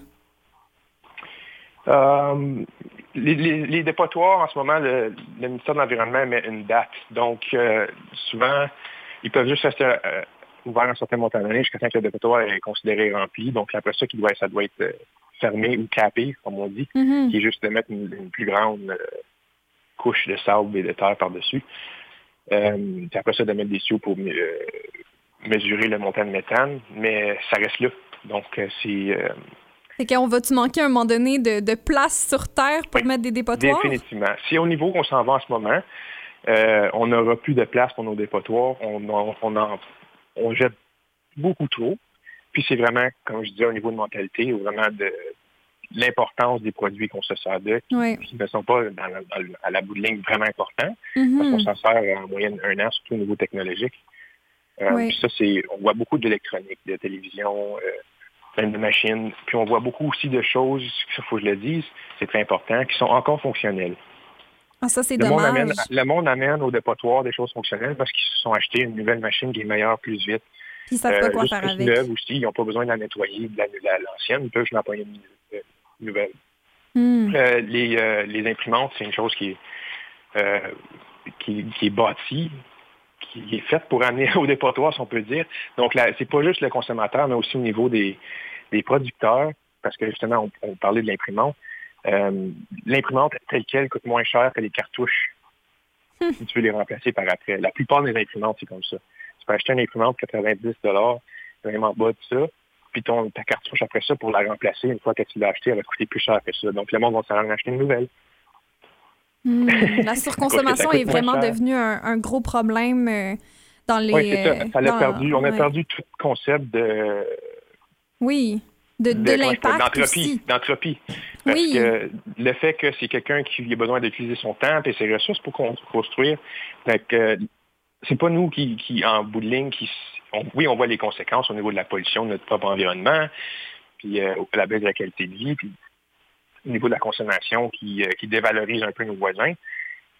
Les, les- les dépotoirs, en ce moment, le, le ministère de l'Environnement met une date. Donc, souvent, ils peuvent juste rester ouverts un certain montant d'années jusqu'à temps que le dépotoir est considéré rempli. Donc, après ça, doit, ça doit être fermé ou capé, comme on dit, Mhm. qui est juste de mettre une, une plus grande couche de sable et de terre par-dessus. Euh, puis après ça, de mettre des tuyaux pour euh, mesurer le montant de méthane, mais ça reste là. Donc, euh, c'est... euh, qu'on va-tu manquer à un moment donné de, de place sur Terre pour Oui, mettre des dépotoirs? Définitivement. Si au niveau qu'on s'en va en ce moment, euh, on n'aura plus de place pour nos dépotoirs, on, on, en- on jette beaucoup trop. Puis c'est vraiment, comme je disais, au niveau de mentalité, ou vraiment de l'importance des produits qu'on se sert Oui. qui ne sont pas dans la- à la bout de ligne vraiment importants, Mhm. parce qu'on s'en sert en moyenne un an, surtout au niveau technologique. Euh, Oui. Puis ça, c'est, on voit beaucoup d'électronique, de télévision, euh, plein de machines. Puis on voit beaucoup aussi de choses, il faut que je le dise, c'est très important, qui sont encore fonctionnelles. Ah, ça, c'est Le monde, amène, le monde amène au dépotoir des choses fonctionnelles parce qu'ils se sont achetés une nouvelle machine qui est meilleure plus vite. Puis ils savent pas Euh, quoi juste faire plus avec. aussi, ils n'ont pas besoin de la nettoyer, de la, la- l'ancienne, ils peuvent juste une Hmm. Euh, les, euh, les imprimantes, c'est une chose qui est, euh, qui, qui est bâtie, qui est faite pour amener au dépotoir, si on peut dire. Donc, c'est pas juste le consommateur, mais aussi au niveau des, des producteurs, parce que justement, on, on parlait de l'imprimante. L'imprimante telle qu'elle coûte moins cher que les cartouches si tu veux les remplacer par après. La plupart des imprimantes, c'est comme ça. Tu peux acheter une imprimante 90 vraiment bas de ça, puis ton, ta cartouche après ça pour la remplacer, une fois que tu l'as achetée, elle va te coûter plus cher que ça. Donc le monde va s'en acheter une nouvelle. Hmm, La surconsommation est vraiment devenue un, un gros problème euh, dans les. Oui, c'est ça. euh, Ça l'a dans- perdu. On a ouais. perdu tout concept de, Oui, de, de, l'impact d'entropie. Parce Oui. que le fait que c'est quelqu'un qui a besoin d'utiliser son temps et ses ressources pour con- construire, fait que c'est pas nous qui, qui, en bout de ligne, qui, on- oui, on voit les conséquences au niveau de la pollution de notre propre environnement, puis euh, la baisse de la qualité de vie, puis au niveau de la consommation qui, euh, qui dévalorise un peu nos voisins,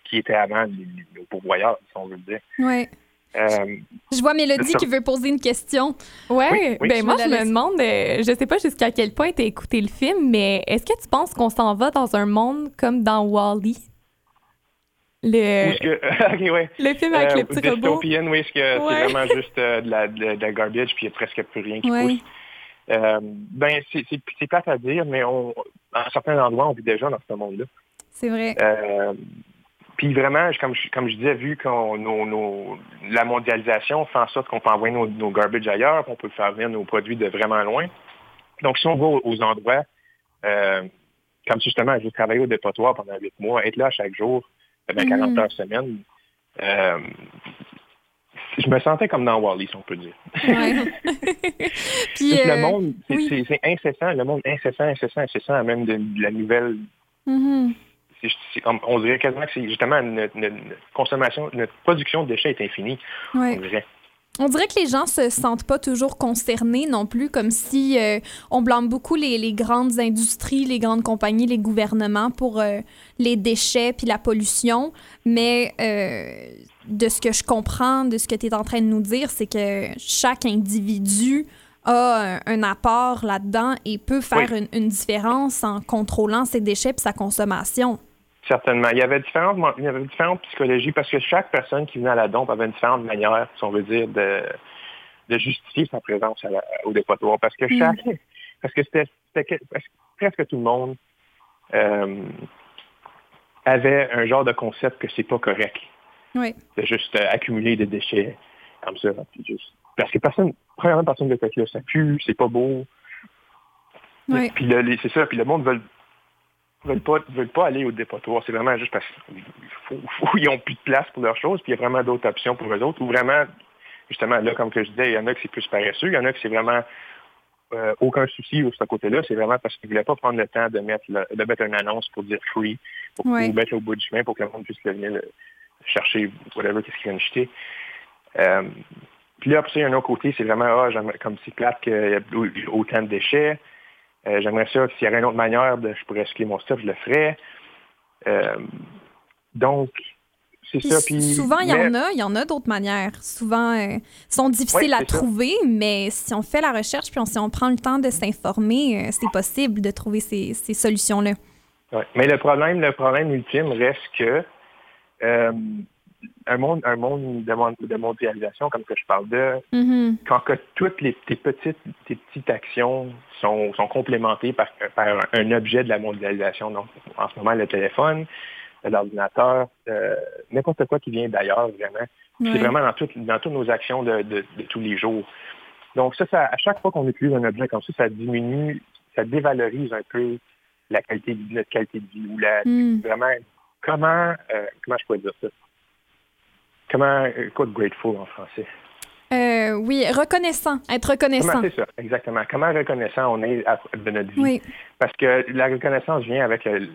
qui étaient avant les- les- nos pourvoyeurs, si on veut le dire. Ouais. Euh, Je vois Mélodie qui veut poser une question. Ouais, Oui, oui. ben moi Je me demande, euh, je sais pas jusqu'à quel point tu as écouté le film, mais est-ce que tu penses qu'on s'en va dans un monde comme dans Wall-E? où Le, que... ok, ouais. le film avec Euh, le petit robot. dystopian, oui, que Ouais. c'est vraiment juste euh, de, la, de, de la garbage, puis il n'y a presque plus rien qui Ouais. pousse. Euh, ben, c'est plate à dire, mais on, à certains endroits, on vit déjà dans ce monde-là. C'est vrai. Puis vraiment, comme je, comme je disais, vu nos, nos- la mondialisation fait en sorte qu'on peut envoyer nos, nos garbage ailleurs, qu'on peut faire venir nos produits de vraiment loin. Donc, si on va aux, endroits, comme justement, j'ai travaillé au dépotoir pendant huit mois, être là chaque jour, pendant 40 Mhm. heures semaine, euh, je me sentais comme dans Wally, si on peut dire. Ouais. Puis, Juste euh, le monde, c'est oui. incessant, le monde incessant, incessant, incessant, même de, de la nouvelle mhm. on dirait quasiment que c'est justement notre, notre- notre consommation, notre production de déchets est infinie, Ouais. on dirait. On dirait que les gens se sentent pas toujours concernés non plus, comme si euh, on blâme beaucoup les, les grandes industries, les grandes compagnies, les gouvernements pour euh, les déchets puis la pollution. Mais euh, de ce que je comprends, de ce que tu es en train de nous dire, c'est que chaque individu a un, un apport là-dedans et peut faire une, une différence en contrôlant ses déchets et sa consommation. Certainement. Il y avait différentes, il y avait différentes psychologies parce que chaque personne qui venait à la dompe avait une différente manière, si on veut dire, de, de justifier sa présence à la- au dépotoir. Parce que chaque, parce que c'était, que- que presque tout le monde euh, avait un genre de concept que c'est pas correct. Oui. de juste euh, accumuler des déchets comme ça. puis juste- Parce que personne, premièrement, personne ne fait là. Ça pue, c'est pas beau. Oui. Puis c'est ça, puis le monde veut veulent pas, veulent pas aller au dépotoir. C'est vraiment juste parce qu'ils n'ont plus de place pour leurs choses, puis il y a vraiment d'autres options pour eux autres. Ou vraiment, justement, là, comme que je disais, il y en a qui c'est plus paresseux, il y en a qui c'est vraiment euh, aucun souci de ce côté-là. C'est vraiment parce qu'ils ne voulaient pas prendre le temps de mettre, le- de mettre une annonce pour dire free, pour mettre au bout du chemin pour que le monde puisse venir le- chercher whatever qu'est-ce qu'ils viennent jeter. Euh, puis là, après il y a un autre côté, c'est vraiment, ah, comme c'est plate qu'il y a au- autant de déchets. Euh, j'aimerais ça, s'il y avait une autre manière de, je pourrais recycler mon stuff, je le ferais. Euh, donc, c'est ça. Puis, souvent, il y en a, il y en a d'autres manières. Souvent, euh, sont difficiles Ouais, à ça. trouver, mais si on fait la recherche puis on- si on prend le temps de s'informer, euh, c'est possible de trouver ces, ces solutions-là. Ouais. Mais le problème, le problème ultime reste que un monde, un monde de, mon- de mondialisation, comme que je parle de, Mhm. quand que toutes les, tes petites, tes petites actions sont, sont complémentées par, par un objet de la mondialisation. Donc, en ce moment, le téléphone, l'ordinateur, euh, n'importe quoi qui vient d'ailleurs, vraiment. Ouais. C'est vraiment dans, toutes- dans toutes nos actions de, de- de tous les jours. Donc ça, ça, à chaque fois qu'on utilise un objet comme ça, ça diminue, ça dévalorise un peu la qualité de notre qualité de vie ou la Mm. vraiment comment euh, comment je pourrais dire ça? Comment quoi de grateful en français? Euh, oui, reconnaissant, être reconnaissant. Comment c'est ça, exactement. Comment reconnaissant on est de notre vie? Oui, Parce que la reconnaissance vient avec le,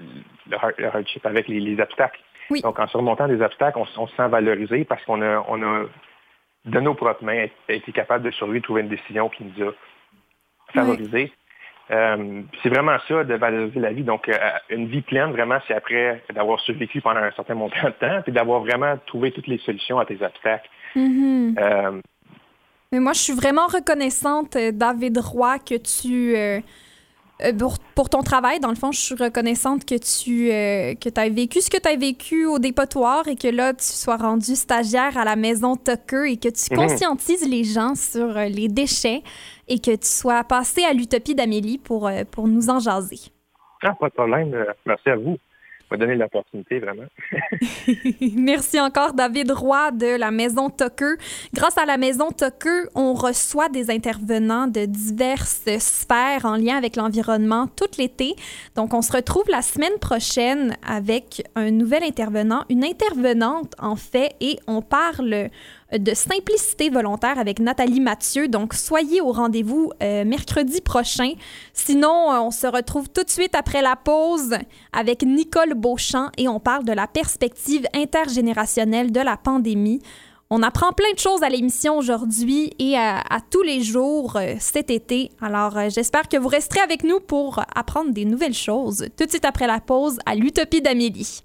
hard- le hardship, avec les, les obstacles. Oui. Donc, en surmontant des obstacles, on, se sent valorisé parce qu'on a, on a, de nos propres mains, été capable de survivre, trouver une décision qui nous a favorisé. Euh, c'est vraiment ça, de valoriser la vie. Donc, euh, une vie pleine, vraiment, c'est après d'avoir survécu pendant un certain montant de temps, puis d'avoir vraiment trouvé toutes les solutions à tes obstacles. Mhm. Euh, Mais moi, je suis vraiment reconnaissante, David Roy, que tu, pour, pour, ton travail. Dans le fond, je suis reconnaissante que tu euh, que as vécu ce que tu as vécu au dépotoir et que là, tu sois rendu stagiaire à la maison Tucker et que tu mhm. conscientises les gens sur euh, les déchets et que tu sois passé à l'Utopie d'Amélie pour, pour nous en jaser. Ah, pas de problème. Merci à vous m'a donné l'opportunité, vraiment. Merci encore, David Roy de la Maison Tucker. Grâce à la Maison Tucker, on reçoit des intervenants de diverses sphères en lien avec l'environnement tout l'été. Donc, on se retrouve la semaine prochaine avec un nouvel intervenant, une intervenante en fait, et on parle de simplicité volontaire avec Nathalie Mathieu. Donc, soyez au rendez-vous euh, mercredi prochain. Sinon, euh, on se retrouve tout de suite après la pause avec Nicole Beauchamp et on parle de la perspective intergénérationnelle de la pandémie. On apprend plein de choses à l'émission aujourd'hui et à, tous les jours euh, cet été. Alors, j'espère que vous resterez avec nous pour apprendre des nouvelles choses tout de suite après la pause à l'Utopie d'Amélie.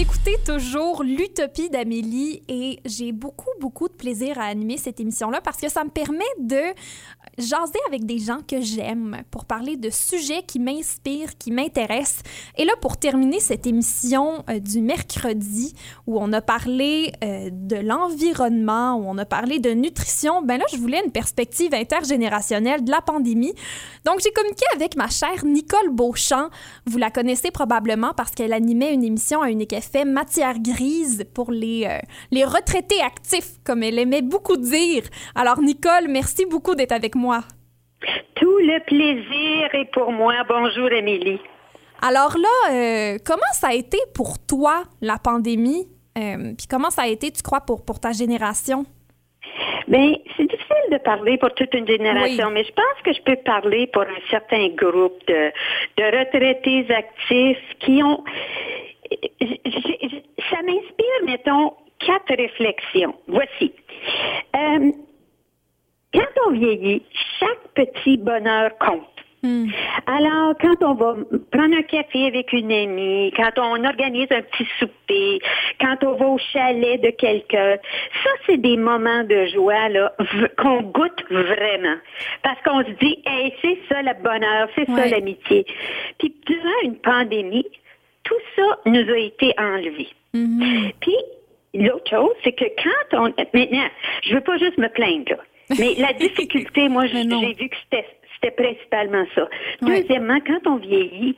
Écoutez toujours l'Utopie d'Amélie et j'ai beaucoup, beaucoup de plaisir à animer cette émission-là parce que ça me permet de jaser avec des gens que j'aime pour parler de sujets qui m'inspirent, qui m'intéressent. Et là, pour terminer cette émission euh, du mercredi où on a parlé euh, de l'environnement, où on a parlé de nutrition, ben là, je voulais une perspective intergénérationnelle de la pandémie. Donc, j'ai communiqué avec ma chère Nicole Beauchamp. Vous la connaissez probablement parce qu'elle animait une émission à Unique fait matière grise pour les, euh, les retraités actifs, comme elle aimait beaucoup dire. Alors, Nicole, merci beaucoup d'être avec moi. Tout le plaisir est pour moi. Bonjour, Émilie. Alors là, euh, comment ça a été pour toi, la pandémie? Euh, puis comment ça a été, tu crois, pour, pour ta génération? Bien, c'est difficile de parler pour toute une génération, mais je pense que je peux parler pour un certain groupe de, de retraités actifs qui ont ça m'inspire, mettons, quatre réflexions. Voici. Euh, quand on vieillit, chaque petit bonheur compte. Hmm. Alors, quand on va prendre un café avec une amie, quand on organise un petit souper, quand on va au chalet de quelqu'un, ça, c'est des moments de joie là qu'on goûte vraiment. Parce qu'on se dit, hey, c'est ça le bonheur, c'est ça l'amitié. Puis, durant une pandémie, tout ça nous a été enlevé. Mm-hmm. Puis, l'autre chose, c'est que quand on... Maintenant, je veux pas juste me plaindre, mais la difficulté, moi, j'ai vu que c'était principalement ça. Deuxièmement, quand on vieillit,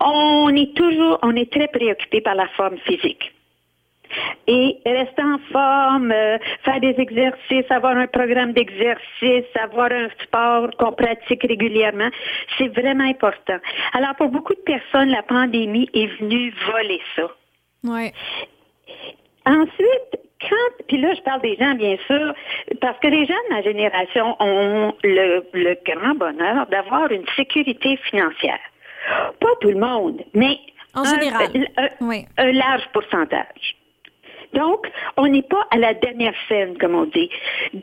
on est toujours, on est très préoccupé par la forme physique. Et rester en forme, euh, faire des exercices, avoir un programme d'exercice, avoir un sport qu'on pratique régulièrement, c'est vraiment important. Alors, pour beaucoup de personnes, la pandémie est venue voler ça. Ouais. Ensuite, quand, puis là, je parle des gens, bien sûr, parce que les gens de ma génération ont le, le grand bonheur d'avoir une sécurité financière. Pas tout le monde, mais en général, un large pourcentage. Donc, on n'est pas à la dernière scène, comme on dit.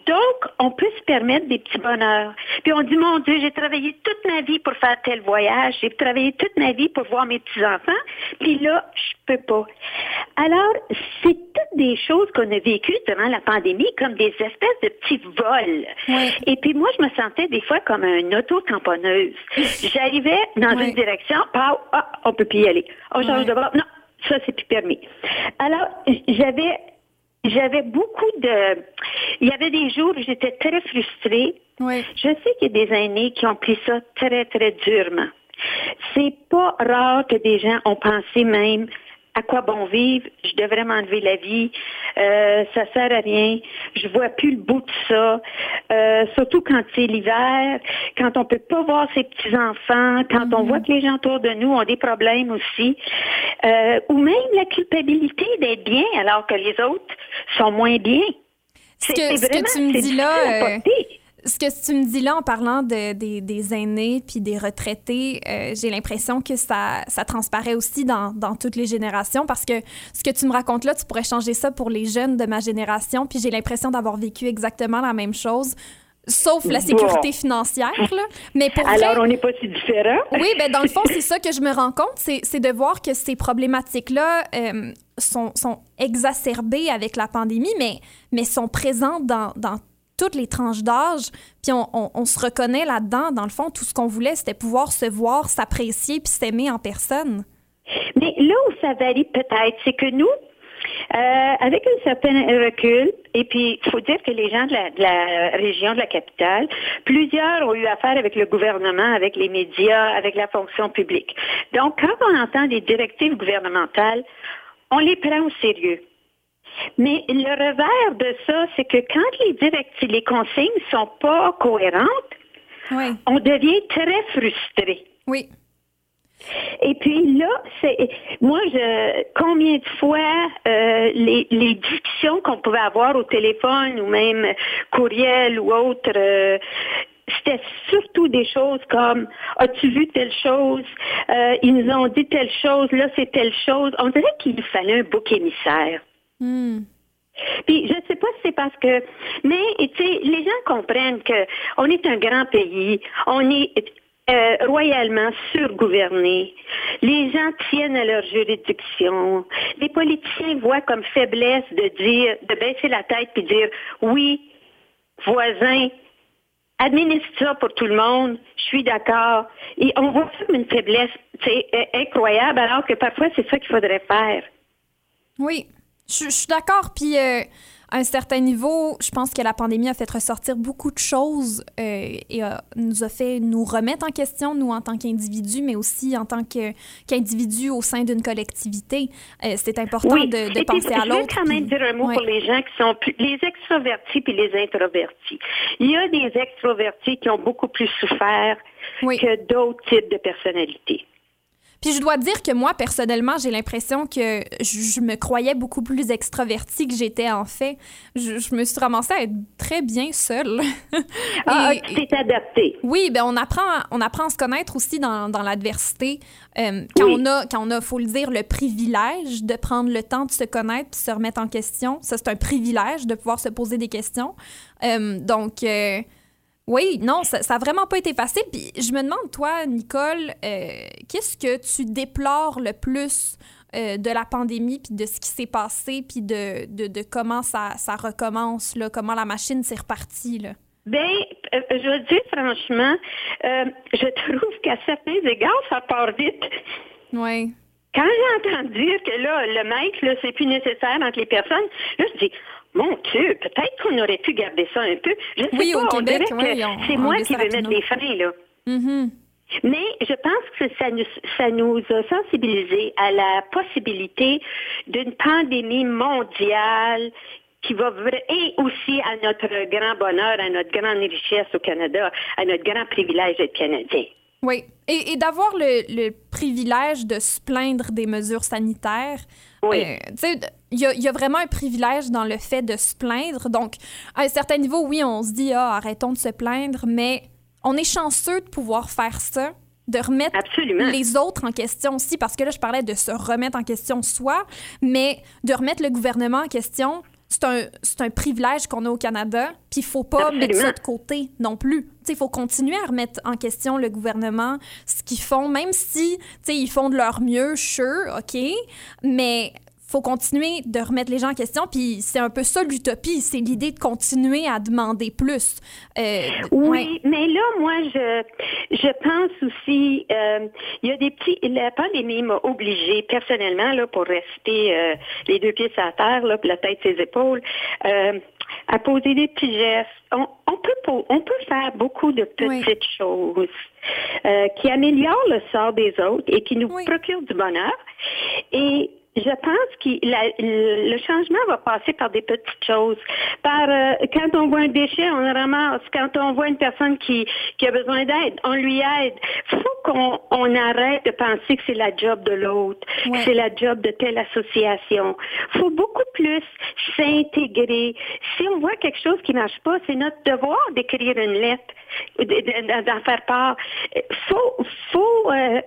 Donc, on peut se permettre des petits bonheurs. Puis on dit, mon Dieu, j'ai travaillé toute ma vie pour faire tel voyage, j'ai travaillé toute ma vie pour voir mes petits-enfants, puis là, je peux pas. Alors, c'est toutes des choses qu'on a vécues durant la pandémie comme des espèces de petits vols. Et puis moi, je me sentais des fois comme une auto-tamponneuse. J'arrivais dans une direction, ah, ah, on peut plus y aller. On change de bord. Non, ça, c'est plus permis. Alors, j'avais j'avais beaucoup de... Il y avait des jours où j'étais très frustrée. Oui. Je sais qu'il y a des aînés qui ont pris ça très, très durement. C'est pas rare que des gens ont pensé même à quoi bon vivre, je devrais m'enlever la vie, euh, ça sert à rien, je vois plus le bout de ça, euh, surtout quand c'est l'hiver, quand on peut pas voir ses petits-enfants, quand on mhm. voit que les gens autour de nous ont des problèmes aussi, euh, ou même la culpabilité d'être bien alors que les autres sont moins bien. Ce que, ce que tu me dis là, ce que tu me dis là en parlant de, des aînés puis des retraités, euh, j'ai l'impression que ça, ça transparaît aussi dans, dans, toutes les générations parce que ce que tu me racontes là, tu pourrais changer ça pour les jeunes de ma génération. Puis j'ai l'impression d'avoir vécu exactement la même chose Sauf la sécurité financière, là. Mais pour Alors, vrai, on n'est pas si différents. oui, ben dans le fond, c'est ça que je me rends compte, c'est c'est de voir que ces problématiques-là euh, sont, sont exacerbées avec la pandémie, mais, mais sont présentes dans, dans toutes les tranches d'âge. Puis on, se reconnaît là-dedans. Dans le fond, tout ce qu'on voulait, c'était pouvoir se voir, s'apprécier puis s'aimer en personne. Mais là où ça varie peut-être, c'est que nous, euh, avec un certain recul, et puis il faut dire que les gens de la région de la capitale, plusieurs ont eu affaire avec le gouvernement, avec les médias, avec la fonction publique. Donc, quand on entend des directives gouvernementales, on les prend au sérieux. Mais le revers de ça, c'est que quand les directives, les consignes sont pas cohérentes, Oui. on devient très frustré. Oui. Et puis là, c'est moi, je combien de fois euh, les, les discussions qu'on pouvait avoir au téléphone ou même courriel ou autre, euh, c'était surtout des choses comme as-tu vu telle chose, Euh, ils nous ont dit telle chose, là c'est telle chose. On dirait qu'il nous fallait un bouc émissaire. Hmm. Puis je ne sais pas si c'est parce que, mais tu sais, les gens comprennent que on est un grand pays, on est euh, royalement surgouverné. Les gens tiennent à leur juridiction. Les politiciens voient comme faiblesse de dire, de baisser la tête puis dire oui, voisin, administre ça pour tout le monde, je suis d'accord. Et on voit comme une faiblesse, euh, incroyable, alors que parfois c'est ça qu'il faudrait faire. Oui, je, je suis d'accord. Puis, euh, à un certain niveau, je pense que la pandémie a fait ressortir beaucoup de choses euh, et a- nous a fait nous remettre en question, nous, en tant qu'individus, mais aussi en tant qu'individus au sein d'une collectivité. Euh, c'est important Oui, de, de et puis, penser à je veux l'autre. quand même dire un mot ouais. pour les gens qui sont plus, les extrovertis puis les introvertis. Il y a des extrovertis qui ont beaucoup plus souffert Oui. que d'autres types de personnalités. Puis je dois dire que moi, personnellement, j'ai l'impression que je, je me croyais beaucoup plus extravertie que j'étais en fait. Je, je me suis ramassée à être très bien seule. Ah, Et- tu t'es adapté. Oui, ben on apprend, on apprend à se connaître aussi dans, dans l'adversité. Euh, quand Oui. on a, quand on a, faut le dire, le privilège de prendre le temps de se connaître puis se remettre en question. Ça, c'est un privilège de pouvoir se poser des questions. Euh, donc, euh, oui, non, ça, ça a vraiment pas été facile. Puis je me demande, toi, Nicole, euh, qu'est-ce que tu déplores le plus euh, de la pandémie puis de ce qui s'est passé puis de, de, de comment ça, ça recommence, là, comment la machine s'est repartie, là? Ben, euh, je veux dire franchement, je trouve qu'à certains égards, ça part vite. Oui. Quand j'entends dire que là, le maître, là, c'est plus nécessaire entre les personnes, là, je dis, mon Dieu, peut-être qu'on aurait pu garder ça un peu. Je sais Oui, pas, au on Québec, dirait oui, c'est moi qui veux mettre les freins, là. Mhm. Mais je pense que ça nous, ça nous a sensibilisés à la possibilité d'une pandémie mondiale qui va et aussi à notre grand bonheur, à notre grande richesse au Canada, à notre grand privilège d'être Canadien. Oui, et, et d'avoir le, le privilège de se plaindre des mesures sanitaires. Oui. Euh, il y a, il y a vraiment un privilège dans le fait de se plaindre. Donc, à un certain niveau, oui, on se dit, ah, arrêtons de se plaindre, mais on est chanceux de pouvoir faire ça, de remettre Absolument. les autres en question aussi, parce que là, je parlais de se remettre en question soi, mais de remettre le gouvernement en question, c'est un, un privilège qu'on a au Canada, puis il faut pas Absolument. mettre ça de côté non plus. Tu sais, Il faut continuer à remettre en question le gouvernement, ce qu'ils font, même si tu sais, ils font de leur mieux, sure, OK, mais faut continuer de remettre les gens en question, puis c'est un peu ça l'utopie, c'est l'idée de continuer à demander plus. Euh, Oui, ouais. mais là, moi, je, je pense aussi, euh, il y a des petits, la pandémie m'a obligée personnellement, là, pour rester euh, les deux pieds sur la terre, là, puis la tête ses épaules, euh, à poser des petits gestes. On, on peut, on peut faire beaucoup de petites Oui. choses euh, qui améliorent le sort des autres et qui nous Oui. procurent du bonheur. Et je pense que la- le changement va passer par des petites choses. Par euh, quand on voit un déchet, on le ramasse. Quand on voit une personne qui, qui a besoin d'aide, on lui aide. faut qu'on on arrête de penser que c'est la job de l'autre, Ouais. que c'est la job de telle association. faut beaucoup plus s'intégrer. Si on voit quelque chose qui marche pas, c'est notre devoir d'écrire une lettre, de- de- d'en faire part. Faut, faut, euh,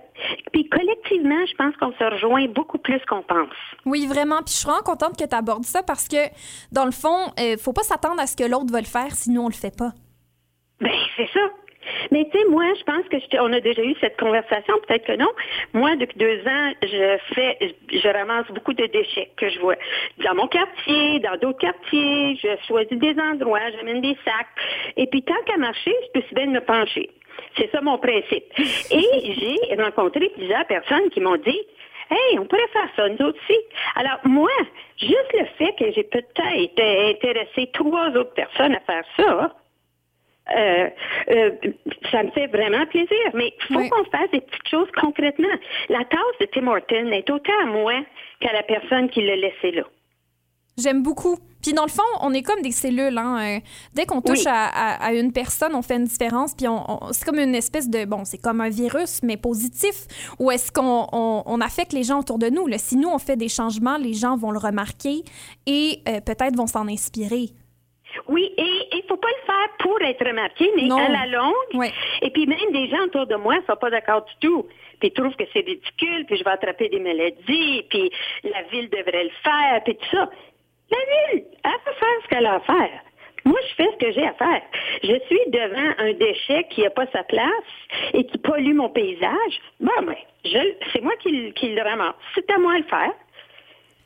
puis collectivement, je pense qu'on se rejoint beaucoup plus qu'on pense. Oui, vraiment. Puis je suis vraiment contente que tu abordes ça parce que, dans le fond, euh, faut pas s'attendre à ce que l'autre va le faire, sinon on le fait pas. Ben, c'est ça. Mais tu sais, moi, je pense que je- on a déjà eu cette conversation, peut-être que non. Moi, depuis deux ans, je fais, je ramasse beaucoup de déchets que je vois dans mon quartier, dans d'autres quartiers. Je choisis des endroits, j'amène des sacs. Et puis, tant qu'à marcher, je peux si bien me pencher. C'est ça mon principe. Et j'ai rencontré plusieurs personnes qui m'ont dit, Hey, on pourrait faire ça, nous aussi. Alors, moi, juste le fait que j'ai peut-être intéressé trois autres personnes à faire ça, euh, euh, ça me fait vraiment plaisir. Mais il faut Oui. qu'on fasse des petites choses concrètement. La tasse de Tim Horton est autant à moi qu'à la personne qui l'a laissé là. J'aime beaucoup. Puis dans le fond, on est comme des cellules. Hein? euh, dès qu'on touche Oui. à, à- à une personne, on fait une différence. Puis on, on- c'est comme une espèce de... Bon, c'est comme un virus, mais positif. Ou est-ce qu'on on, on affecte les gens autour de nous? Là? Si nous, on fait des changements, les gens vont le remarquer et euh, peut-être vont s'en inspirer. Oui, et il faut pas le faire pour être remarqué, mais Non. à la longue. Ouais. Et puis même des gens autour de moi sont pas d'accord du tout. Puis ils trouvent que c'est ridicule, puis je vais attraper des maladies, puis la ville devrait le faire, puis tout ça. La ville, elle va faire ce qu'elle a à faire. Moi, je fais ce que j'ai à faire. Je suis devant un déchet qui n'a pas sa place et qui pollue mon paysage. Bon, ben, c'est moi qui, le- qui le ramasse. C'est à moi de le faire.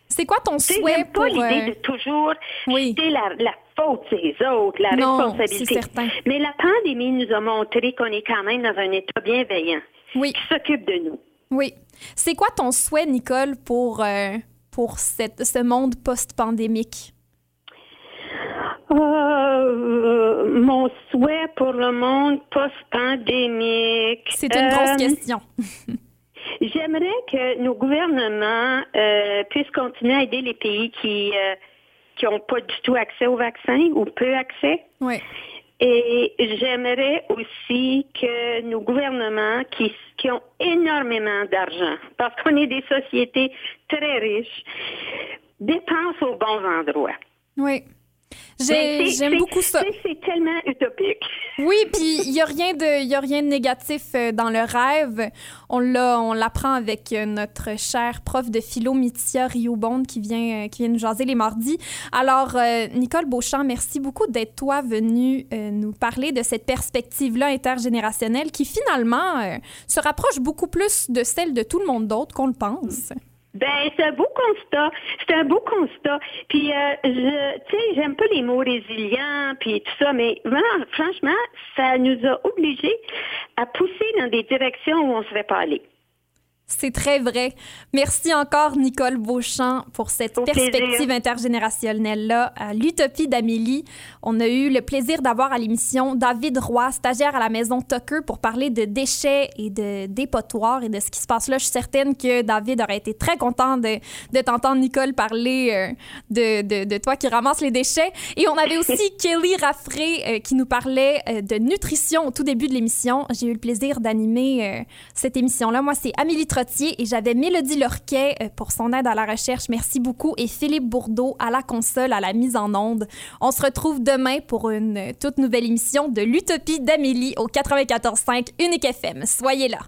C'est quoi ton souhait pour... pas l'idée euh, de toujours oui. la, la faute les autres, la Non, responsabilité. c'est certain. Mais la pandémie nous a montré qu'on est quand même dans un état bienveillant Oui, qui s'occupe de nous. oui. C'est quoi ton souhait, Nicole, pour, euh, pour cette, ce monde post-pandémique? Euh, mon souhait pour le monde post-pandémique. C'est une grosse Euh, question. J'aimerais que nos gouvernements euh, puissent continuer à aider les pays qui qui n'ont pas du tout accès au vaccin ou peu accès. Oui. Et j'aimerais aussi que nos gouvernements qui, ont énormément d'argent, parce qu'on est des sociétés très riches, dépensent aux bons endroits. Oui. C'est- J'aime beaucoup ça. c'est- tellement utopique. Oui, puis il n'y a, rien de- y a rien de négatif euh, dans le rêve. On l'a- on l'apprend avec euh, notre chère prof de philo, Mitia Riobonde, qui vient, euh, qui vient nous jaser les mardis. Alors, euh, Nicole Beauchamp, merci beaucoup d'être toi venue euh, nous parler de cette perspective-là intergénérationnelle qui finalement euh, se rapproche beaucoup plus de celle de tout le monde d'autre qu'on le pense. Ben, c'est un beau constat. C'est un beau constat. Puis, euh, je, tu sais, j'aime pas les mots résilients, puis tout ça, mais vraiment, franchement, ça nous a obligés à pousser dans des directions où on ne serait pas allé. C'est très vrai. Merci encore, Nicole Beauchamp, pour cette Au perspective plaisir. intergénérationnelle-là à l'Utopie d'Amélie. On a eu le plaisir d'avoir à l'émission David Roy, stagiaire à la maison Tucker, pour parler de déchets et de dépotoirs et de ce qui se passe là. Je suis certaine que David aurait été très content de, de t'entendre, Nicole, parler euh, de, de, de toi qui ramasse les déchets. Et on avait aussi Kelly Raffray euh, qui nous parlait euh, de nutrition au tout début de l'émission. J'ai eu le plaisir d'animer cette émission-là. Moi, c'est Amélie Et j'avais Mélodie Lorquet euh, pour son aide à la recherche. Merci beaucoup. Et Philippe Bourdeau à la console, à la mise en onde. On se retrouve demain pour une toute nouvelle émission de l'Utopie d'Amélie au 94.5 Unique FM. Soyez là.